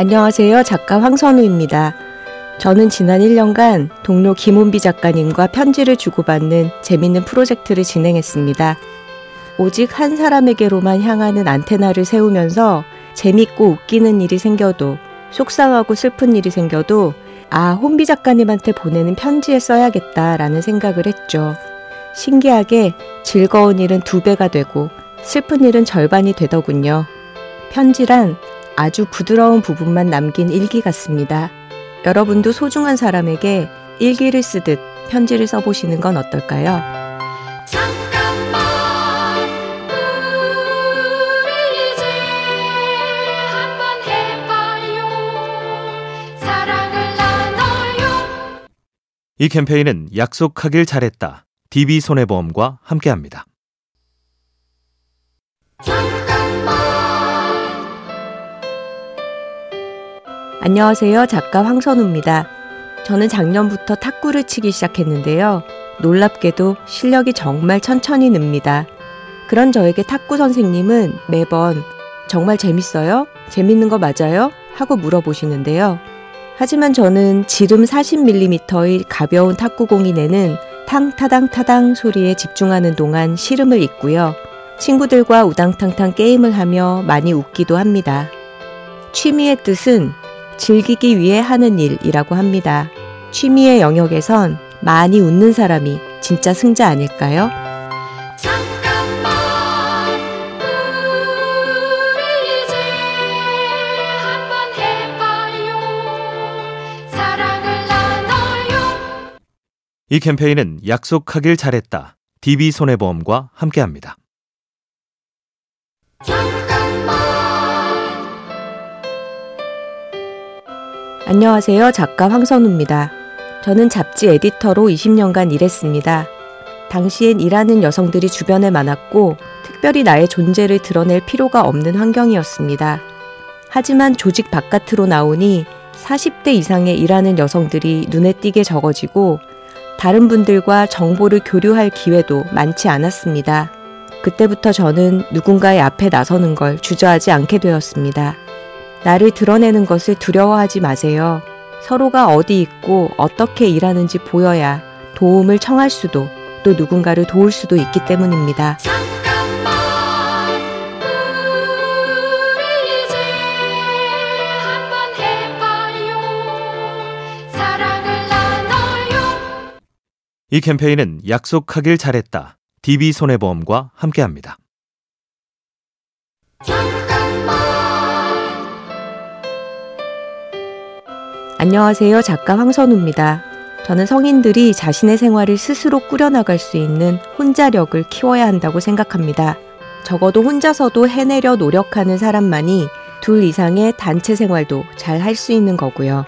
안녕하세요. 작가 황선우입니다. 저는 지난 1년간 동료 김은비 작가님과 편지를 주고받는 재밌는 프로젝트를 진행했습니다. 오직 한 사람에게로만 향하는 안테나를 세우면서 재밌고 웃기는 일이 생겨도 속상하고 슬픈 일이 생겨도 아, 혼비 작가님한테 보내는 편지에 써야겠다라는 생각을 했죠. 신기하게 즐거운 일은 두 배가 되고 슬픈 일은 절반이 되더군요. 편지란 아주 부드러운 부분만 남긴 일기 같습니다. 여러분도 소중한 사람에게 일기를 쓰듯 편지를 써보시는 건 어떨까요? 이 캠페인은 약속하길 잘했다. DB손해보험과 함께합니다. 안녕하세요. 작가 황선우입니다. 저는 작년부터 탁구를 치기 시작했는데요. 놀랍게도 실력이 정말 천천히 늡니다. 그런 저에게 탁구 선생님은 매번 정말 재밌어요? 재밌는 거 맞아요? 하고 물어보시는데요. 하지만 저는 지름 40mm의 가벼운 탁구공이 내는 탕타당타당 소리에 집중하는 동안 시름을 잊고요. 친구들과 우당탕탕 게임을 하며 많이 웃기도 합니다. 취미의 뜻은 즐기기 위해 하는 일이라고 합니다. 취미의 영역에선 많이 웃는 사람이 진짜 승자 아닐까요? 이 캠페인은 약속하길 잘했다. DB손해보험과 함께합니다. 안녕하세요. 작가 황선우입니다. 저는 잡지 에디터로 20년간 일했습니다. 당시엔 일하는 여성들이 주변에 많았고 특별히 나의 존재를 드러낼 필요가 없는 환경이었습니다. 하지만 조직 바깥으로 나오니 40대 이상의 일하는 여성들이 눈에 띄게 적어지고 다른 분들과 정보를 교류할 기회도 많지 않았습니다. 그때부터 저는 누군가의 앞에 나서는 걸 주저하지 않게 되었습니다. 나를 드러내는 것을 두려워하지 마세요. 서로가 어디 있고 어떻게 일하는지 보여야 도움을 청할 수도 또 누군가를 도울 수도 있기 때문입니다. 이 캠페인은 약속하길 잘했다. DB손해보험과 함께합니다. 안녕하세요. 작가 황선우입니다. 저는 성인들이 자신의 생활을 스스로 꾸려나갈 수 있는 혼자력을 키워야 한다고 생각합니다. 적어도 혼자서도 해내려 노력하는 사람만이 둘 이상의 단체 생활도 잘 할 수 있는 거고요.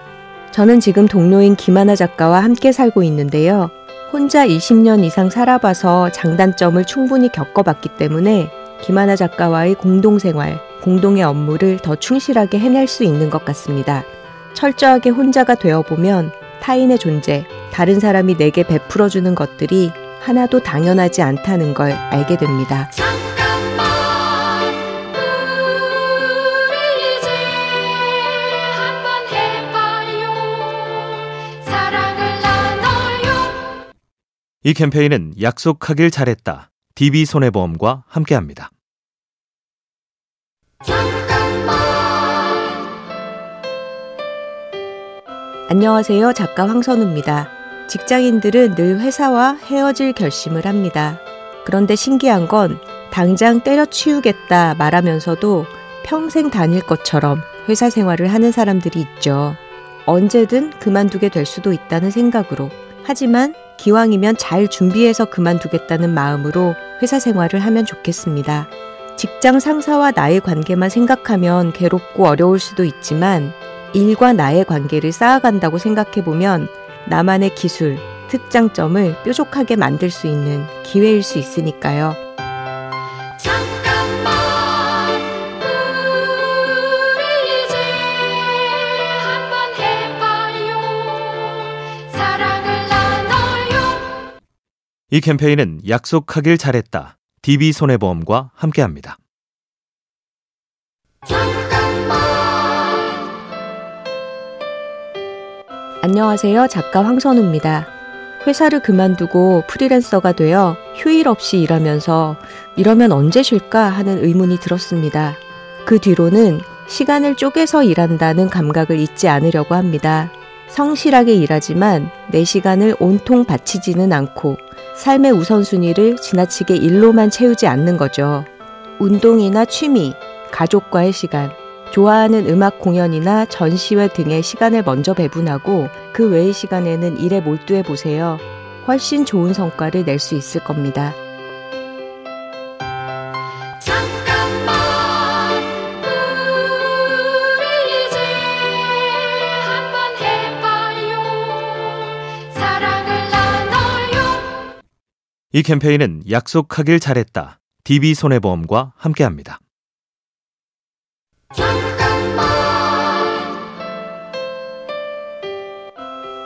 저는 지금 동료인 김하나 작가와 함께 살고 있는데요. 혼자 20년 이상 살아봐서 장단점을 충분히 겪어봤기 때문에 김하나 작가와의 공동생활, 공동의 업무를 더 충실하게 해낼 수 있는 것 같습니다. 철저하게 혼자가 되어보면 타인의 존재, 다른 사람이 내게 베풀어주는 것들이 하나도 당연하지 않다는 걸 알게 됩니다. 이 캠페인은 약속하길 잘했다. DB손해보험과 함께합니다. 안녕하세요. 작가 황선우입니다. 직장인들은 늘 회사와 헤어질 결심을 합니다. 그런데 신기한 건 당장 때려치우겠다 말하면서도 평생 다닐 것처럼 회사 생활을 하는 사람들이 있죠. 언제든 그만두게 될 수도 있다는 생각으로. 하지만 기왕이면 잘 준비해서 그만두겠다는 마음으로 회사 생활을 하면 좋겠습니다. 직장 상사와 나의 관계만 생각하면 괴롭고 어려울 수도 있지만 일과 나의 관계를 쌓아간다고 생각해 보면 나만의 기술, 특장점을 뾰족하게 만들 수 있는 기회일 수 있으니까요. 이 캠페인은 약속하길 잘했다. DB손해보험과 함께합니다. 안녕하세요. 작가 황선우입니다. 회사를 그만두고 프리랜서가 되어 휴일 없이 일하면서 이러면 언제 쉴까 하는 의문이 들었습니다. 그 뒤로는 시간을 쪼개서 일한다는 감각을 잊지 않으려고 합니다. 성실하게 일하지만 내 시간을 온통 바치지는 않고 삶의 우선순위를 지나치게 일로만 채우지 않는 거죠. 운동이나 취미, 가족과의 시간, 좋아하는 음악 공연이나 전시회 등의 시간을 먼저 배분하고 그 외의 시간에는 일에 몰두해 보세요. 훨씬 좋은 성과를 낼 수 있을 겁니다. 잠깐만 우리 이제 한번 해봐요 사랑을 나눠요 이 캠페인은 약속하길 잘했다. DB손해보험과 함께합니다.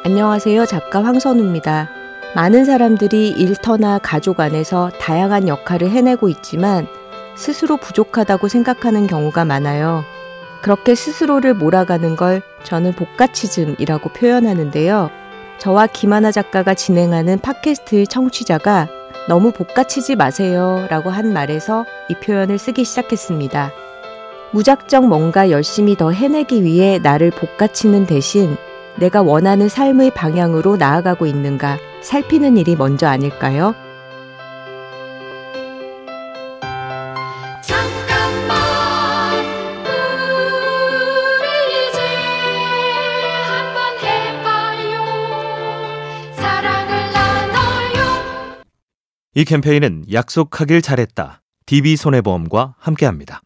안녕하세요. 작가 황선우입니다. 많은 사람들이 일터나 가족 안에서 다양한 역할을 해내고 있지만 스스로 부족하다고 생각하는 경우가 많아요. 그렇게 스스로를 몰아가는 걸 저는 복가치즘이라고 표현하는데요. 저와 김하나 작가가 진행하는 팟캐스트의 청취자가 너무 복가치지 마세요 라고 한 말에서 이 표현을 쓰기 시작했습니다. 무작정 뭔가 열심히 더 해내기 위해 나를 복가치는 대신 내가 원하는 삶의 방향으로 나아가고 있는가 살피는 일이 먼저 아닐까요? 잠깐만 우리 이제 한번 해봐요 사랑을 나눠요 이 캠페인은 약속하길 잘했다. DB손해보험과 함께합니다.